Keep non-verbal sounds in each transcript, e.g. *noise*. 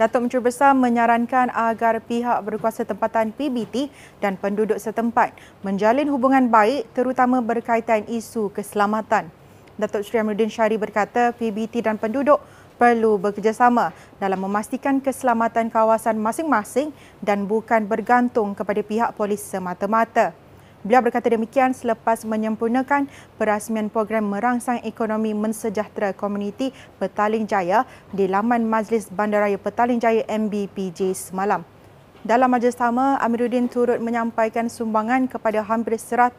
Datuk Menteri Besar menyarankan agar pihak berkuasa tempatan PBT dan penduduk setempat menjalin hubungan baik terutama berkaitan isu keselamatan. Datuk Seri Amiruddin Syari berkata PBT dan penduduk perlu bekerjasama dalam memastikan keselamatan kawasan masing-masing dan bukan bergantung kepada pihak polis semata-mata. Beliau berkata demikian selepas menyempurnakan perasmian program merangsang ekonomi mensejahtera komuniti Petaling Jaya di laman Majlis Bandaraya Petaling Jaya MBPJ semalam. Dalam majlis sama, Amiruddin turut menyampaikan sumbangan kepada hampir 100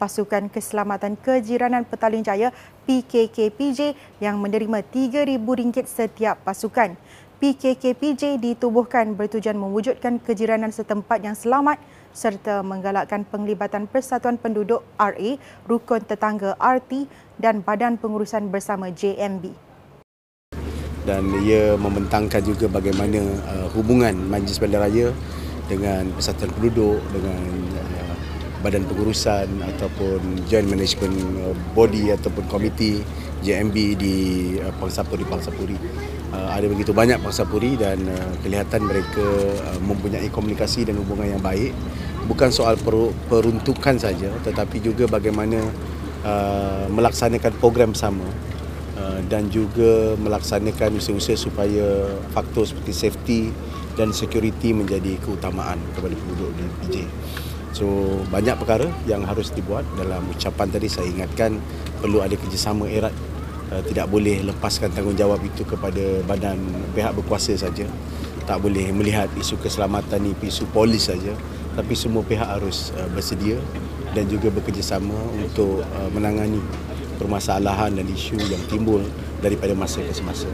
pasukan keselamatan kejiranan Petaling Jaya PKKPJ yang menerima RM3,000 setiap pasukan. PKKPJ ditubuhkan bertujuan mewujudkan kejiranan setempat yang selamat serta menggalakkan penglibatan Persatuan Penduduk RA, Rukun Tetangga RT dan Badan Pengurusan Bersama JMB. Dan ia membentangkan juga bagaimana uh, hubungan Majlis Bandaraya dengan Persatuan Penduduk, dengan uh, Badan Pengurusan ataupun Joint Management uh, Body ataupun Komiti JMB di uh, Pangsapuri Pangsapuri. Uh, ada begitu banyak Pangsapuri dan uh, kelihatan mereka uh, mempunyai komunikasi dan hubungan yang baik bukan soal peruntukan saja tetapi juga bagaimana uh, melaksanakan program bersama uh, dan juga melaksanakan usaha-usaha supaya faktor seperti safety dan security menjadi keutamaan kepada penduduk di PJ. So banyak perkara yang harus dibuat. Dalam ucapan tadi saya ingatkan perlu ada kerjasama erat. Uh, tidak boleh lepaskan tanggungjawab itu kepada badan pihak berkuasa saja. Tak boleh melihat isu keselamatan ni isu polis saja tapi semua pihak harus uh, bersedia dan juga bekerjasama untuk uh, menangani permasalahan dan isu yang timbul daripada masa ke semasa.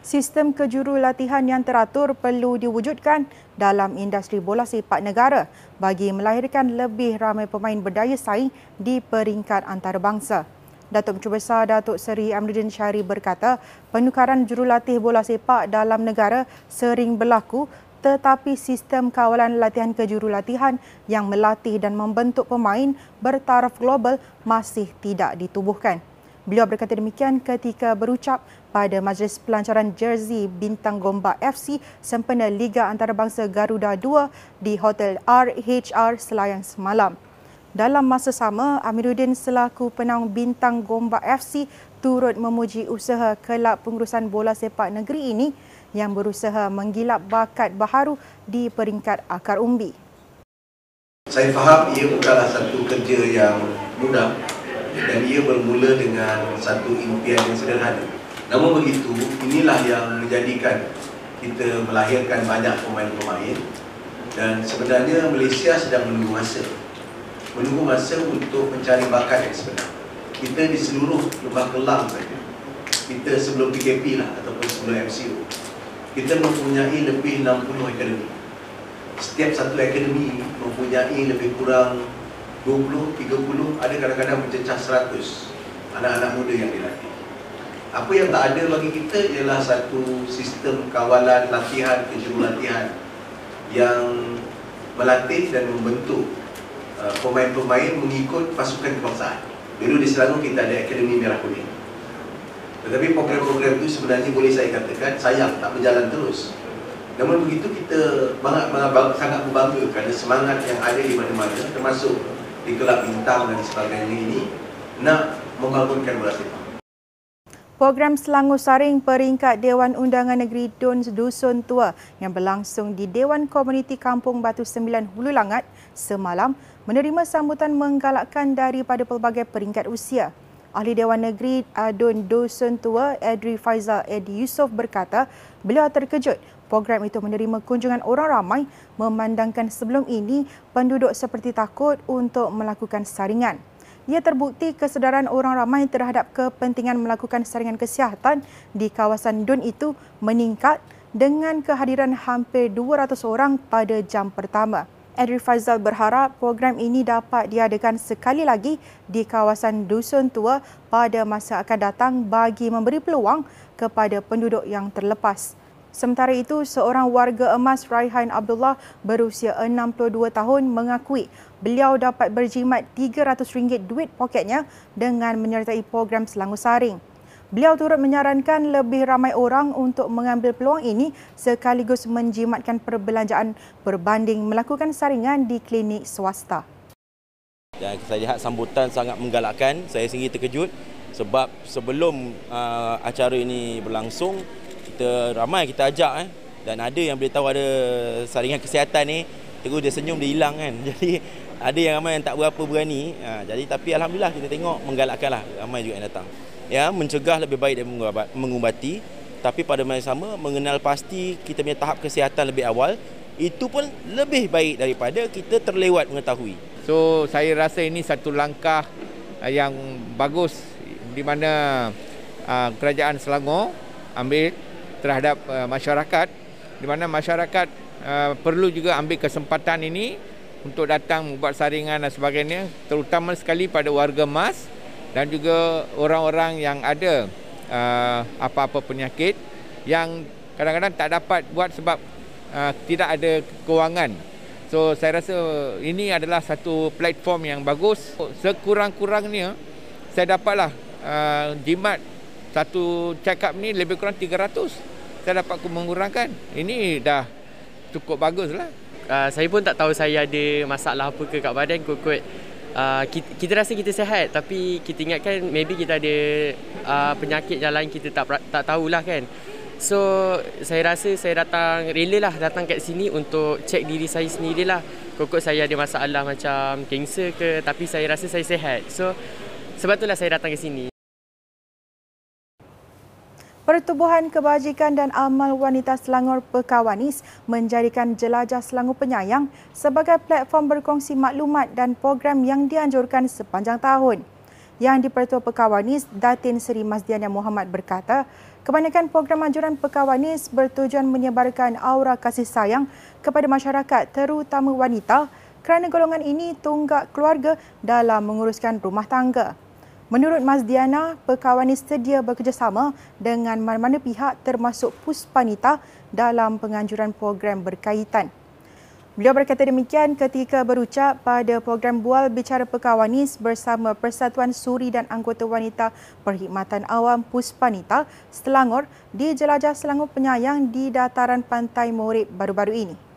Sistem kejurulatihan yang teratur perlu diwujudkan dalam industri bola sepak negara bagi melahirkan lebih ramai pemain berdaya saing di peringkat antarabangsa. Datuk Menteri Besar Datuk Seri Amiruddin Syari berkata, penukaran jurulatih bola sepak dalam negara sering berlaku tetapi sistem kawalan latihan kejurulatihan yang melatih dan membentuk pemain bertaraf global masih tidak ditubuhkan. Beliau berkata demikian ketika berucap pada majlis pelancaran jersey Bintang Gombak FC sempena Liga Antarabangsa Garuda 2 di Hotel RHR Selayang semalam. Dalam masa sama, Amiruddin selaku penang Bintang Gombak FC turut memuji usaha kelab pengurusan bola sepak negeri ini yang berusaha menggilap bakat baharu di peringkat akar umbi. Saya faham ia bukanlah satu kerja yang mudah dan ia bermula dengan satu impian yang sederhana. Namun begitu, inilah yang menjadikan kita melahirkan banyak pemain-pemain dan sebenarnya Malaysia sedang menunggu masa. Menunggu masa untuk mencari bakat yang sebenar. Kita di seluruh lembah kelam saja. Kita sebelum PKP lah ataupun sebelum MCO kita mempunyai lebih 60 akademi. Setiap satu akademi mempunyai lebih kurang 20, 30, ada kadang-kadang mencecah 100 anak-anak muda yang dilatih. Apa yang tak ada bagi kita ialah satu sistem kawalan latihan, kejurulatihan yang melatih dan membentuk uh, pemain-pemain mengikut pasukan kebangsaan. Dulu di Selangor kita ada Akademi Merah Kuning. Tetapi program-program itu sebenarnya boleh saya katakan sayang tak berjalan terus. Namun begitu kita banyak, banyak, sangat berbangga kerana semangat yang ada di mana-mana termasuk di kelab bintang dan sebagainya ini nak membangunkan bola sepak. Program Selangor Saring peringkat Dewan Undangan Negeri Dun Dusun Tua yang berlangsung di Dewan Komuniti Kampung Batu Sembilan Hulu Langat semalam menerima sambutan menggalakkan daripada pelbagai peringkat usia. Ahli Dewan Negeri Adun Dusun Tua Edri Faizal Edi Yusof berkata beliau terkejut program itu menerima kunjungan orang ramai memandangkan sebelum ini penduduk seperti takut untuk melakukan saringan. Ia terbukti kesedaran orang ramai terhadap kepentingan melakukan saringan kesihatan di kawasan Dun itu meningkat dengan kehadiran hampir 200 orang pada jam pertama. Edri Faizal berharap program ini dapat diadakan sekali lagi di kawasan Dusun Tua pada masa akan datang bagi memberi peluang kepada penduduk yang terlepas. Sementara itu, seorang warga emas Raihan Abdullah berusia 62 tahun mengakui beliau dapat berjimat RM300 duit poketnya dengan menyertai program Selangor Saring. Beliau turut menyarankan lebih ramai orang untuk mengambil peluang ini sekaligus menjimatkan perbelanjaan berbanding melakukan saringan di klinik swasta. Dan saya lihat sambutan sangat menggalakkan. Saya sendiri terkejut sebab sebelum uh, acara ini berlangsung kita ramai kita ajak eh dan ada yang boleh tahu ada saringan kesihatan ni terus dia senyum dia hilang kan. *laughs* Jadi ada yang ramai yang tak berapa berani. Ha, jadi tapi alhamdulillah kita tengok menggalakkanlah ramai juga yang datang. Ya mencegah lebih baik daripada mengubati tapi pada masa sama mengenal pasti kita punya tahap kesihatan lebih awal itu pun lebih baik daripada kita terlewat mengetahui. So saya rasa ini satu langkah uh, yang bagus di mana uh, kerajaan Selangor ambil terhadap uh, masyarakat. Di mana masyarakat uh, perlu juga ambil kesempatan ini untuk datang membuat saringan dan sebagainya terutama sekali pada warga mas dan juga orang-orang yang ada uh, apa-apa penyakit yang kadang-kadang tak dapat buat sebab uh, tidak ada kewangan. So saya rasa ini adalah satu platform yang bagus. Sekurang-kurangnya saya dapatlah uh, jimat satu check up ni lebih kurang 300. Saya dapat mengurangkan. Ini dah cukup baguslah. Uh, saya pun tak tahu saya ada masalah apa ke kat badan kot-kot uh, kita, kita rasa kita sihat tapi kita ingatkan maybe kita ada uh, penyakit yang lain kita tak tak tahulah kan. So saya rasa saya datang rela lah datang kat sini untuk cek diri saya sendirilah. Kokok saya ada masalah macam kanser ke tapi saya rasa saya sihat. So sebab itulah saya datang ke sini. Pertubuhan Kebajikan dan Amal Wanita Selangor Pekawanis menjadikan Jelajah Selangor Penyayang sebagai platform berkongsi maklumat dan program yang dianjurkan sepanjang tahun. Yang di-Pertua Pekawanis, Datin Seri Masdiana Muhammad berkata, kebanyakan program anjuran Pekawanis bertujuan menyebarkan aura kasih sayang kepada masyarakat terutama wanita kerana golongan ini tunggak keluarga dalam menguruskan rumah tangga. Menurut Mas Diana, perkawanan sedia bekerjasama dengan mana-mana pihak termasuk Puspanita dalam penganjuran program berkaitan. Beliau berkata demikian ketika berucap pada program Bual Bicara Perkawanis bersama Persatuan Suri dan Anggota Wanita Perkhidmatan Awam Puspanita Selangor di Jelajah Selangor Penyayang di dataran Pantai Morib baru-baru ini.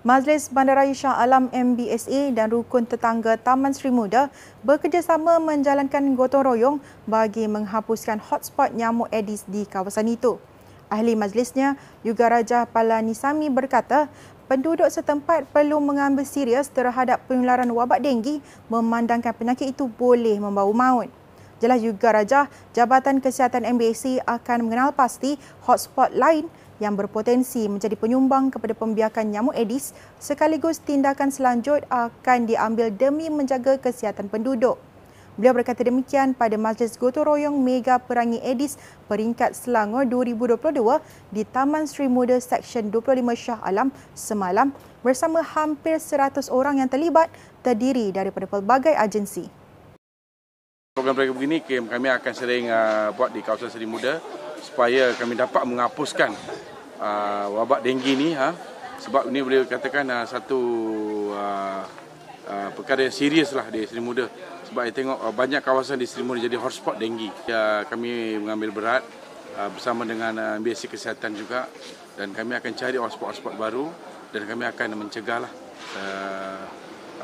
Majlis Bandaraya Shah Alam MBSA dan Rukun Tetangga Taman Sri Muda bekerjasama menjalankan gotong royong bagi menghapuskan hotspot nyamuk Aedes di kawasan itu. Ahli majlisnya, Yuga Raja Palanisami berkata, penduduk setempat perlu mengambil serius terhadap penularan wabak denggi memandangkan penyakit itu boleh membawa maut. Jelas Yuga Raja, Jabatan Kesihatan MBSA akan mengenal pasti hotspot lain yang berpotensi menjadi penyumbang kepada pembiakan nyamuk Aedes sekaligus tindakan selanjut akan diambil demi menjaga kesihatan penduduk. Beliau berkata demikian pada Majlis Gotong Royong Mega Perangi Aedes peringkat Selangor 2022 di Taman Sri Muda Seksyen 25 Shah Alam semalam bersama hampir 100 orang yang terlibat terdiri daripada pelbagai agensi. Program-program begini kami akan sering uh, buat di kawasan Seri Muda supaya kami dapat menghapuskan uh, wabak denggi ni ha. Sebab ini boleh katakan uh, satu uh, uh, perkara yang serius lah di Seri Muda. Sebab saya tengok uh, banyak kawasan di Seri Muda jadi hotspot denggi. Ya, kami mengambil berat uh, bersama dengan uh, MBSC Kesihatan juga dan kami akan cari hotspot-hotspot baru dan kami akan mencegah lah uh,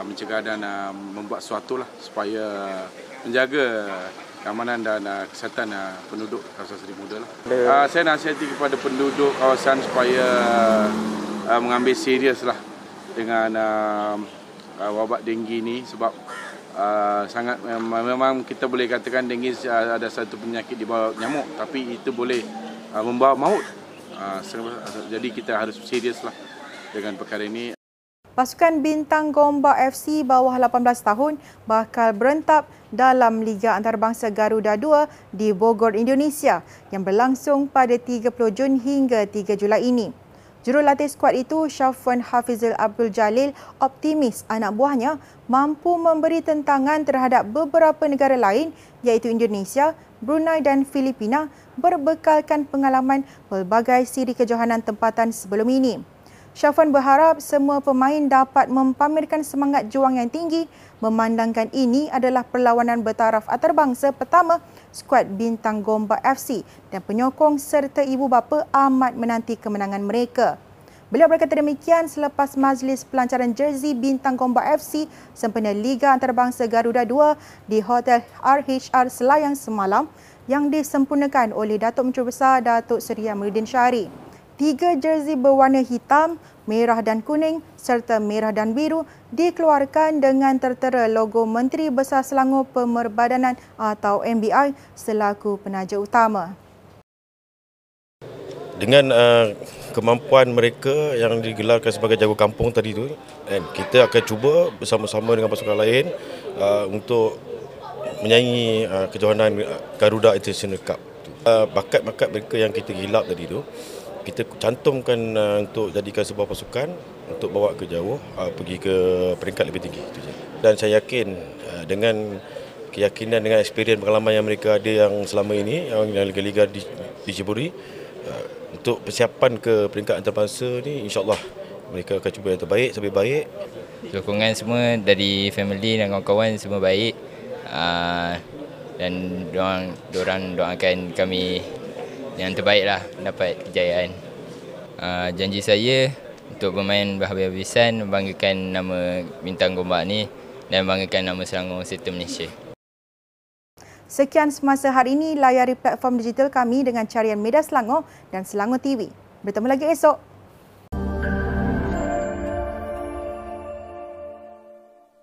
mencegah dan uh, membuat sesuatu lah supaya menjaga keamanan dan uh, kesihatan uh, penduduk kawasan Seri Muda. Lah. Uh, saya nasihati kepada penduduk kawasan supaya uh, mengambil serius lah dengan uh, uh, wabak denggi ni sebab uh, sangat uh, memang kita boleh katakan denggi uh, ada satu penyakit di bawah nyamuk tapi itu boleh uh, membawa maut. Uh, jadi kita harus serius lah dengan perkara ini. Pasukan Bintang Gombak FC bawah 18 tahun bakal berentap dalam Liga Antarabangsa Garuda 2 di Bogor, Indonesia yang berlangsung pada 30 Jun hingga 3 Julai ini. Jurulatih skuad itu, Syafwan Hafizul Abdul Jalil, optimis anak buahnya mampu memberi tentangan terhadap beberapa negara lain iaitu Indonesia, Brunei dan Filipina berbekalkan pengalaman pelbagai siri kejohanan tempatan sebelum ini. Syafwan berharap semua pemain dapat mempamerkan semangat juang yang tinggi memandangkan ini adalah perlawanan bertaraf antarabangsa pertama skuad Bintang Gombak FC dan penyokong serta ibu bapa amat menanti kemenangan mereka. Beliau berkata demikian selepas majlis pelancaran jersey Bintang Gombak FC sempena Liga Antarabangsa Garuda 2 di Hotel RHR Selayang semalam yang disempurnakan oleh Datuk Menteri Besar Datuk Seri Amruddin Syari. Tiga jersey berwarna hitam, merah dan kuning serta merah dan biru dikeluarkan dengan tertera logo Menteri Besar Selangor Pemerbadanan atau MBI selaku penaja utama. Dengan uh, kemampuan mereka yang digelarkan sebagai jago kampung tadi tu, kan, kita akan cuba bersama-sama dengan pasukan lain uh, untuk menyanyi uh, kejohanan Garuda International Cup. Uh, bakat-bakat mereka yang kita gilap tadi tu, kita cantumkan uh, untuk jadikan sebuah pasukan untuk bawa ke jauh uh, pergi ke peringkat lebih tinggi itu je. Dan saya yakin uh, dengan keyakinan dengan experience pengalaman yang mereka ada yang selama ini yang liga-liga di, di Jiburi uh, untuk persiapan ke peringkat antarabangsa ni insyaallah mereka akan cuba yang terbaik sampai baik. Sokongan semua dari family dan kawan-kawan semua baik. Uh, dan doang dorang doakan kami yang terbaik lah dapat kejayaan. Uh, janji saya untuk bermain berhabis-habisan membanggakan nama Bintang Gombak ni dan membanggakan nama Selangor serta Malaysia. Sekian semasa hari ini layari platform digital kami dengan carian Media Selangor dan Selangor TV. Bertemu lagi esok.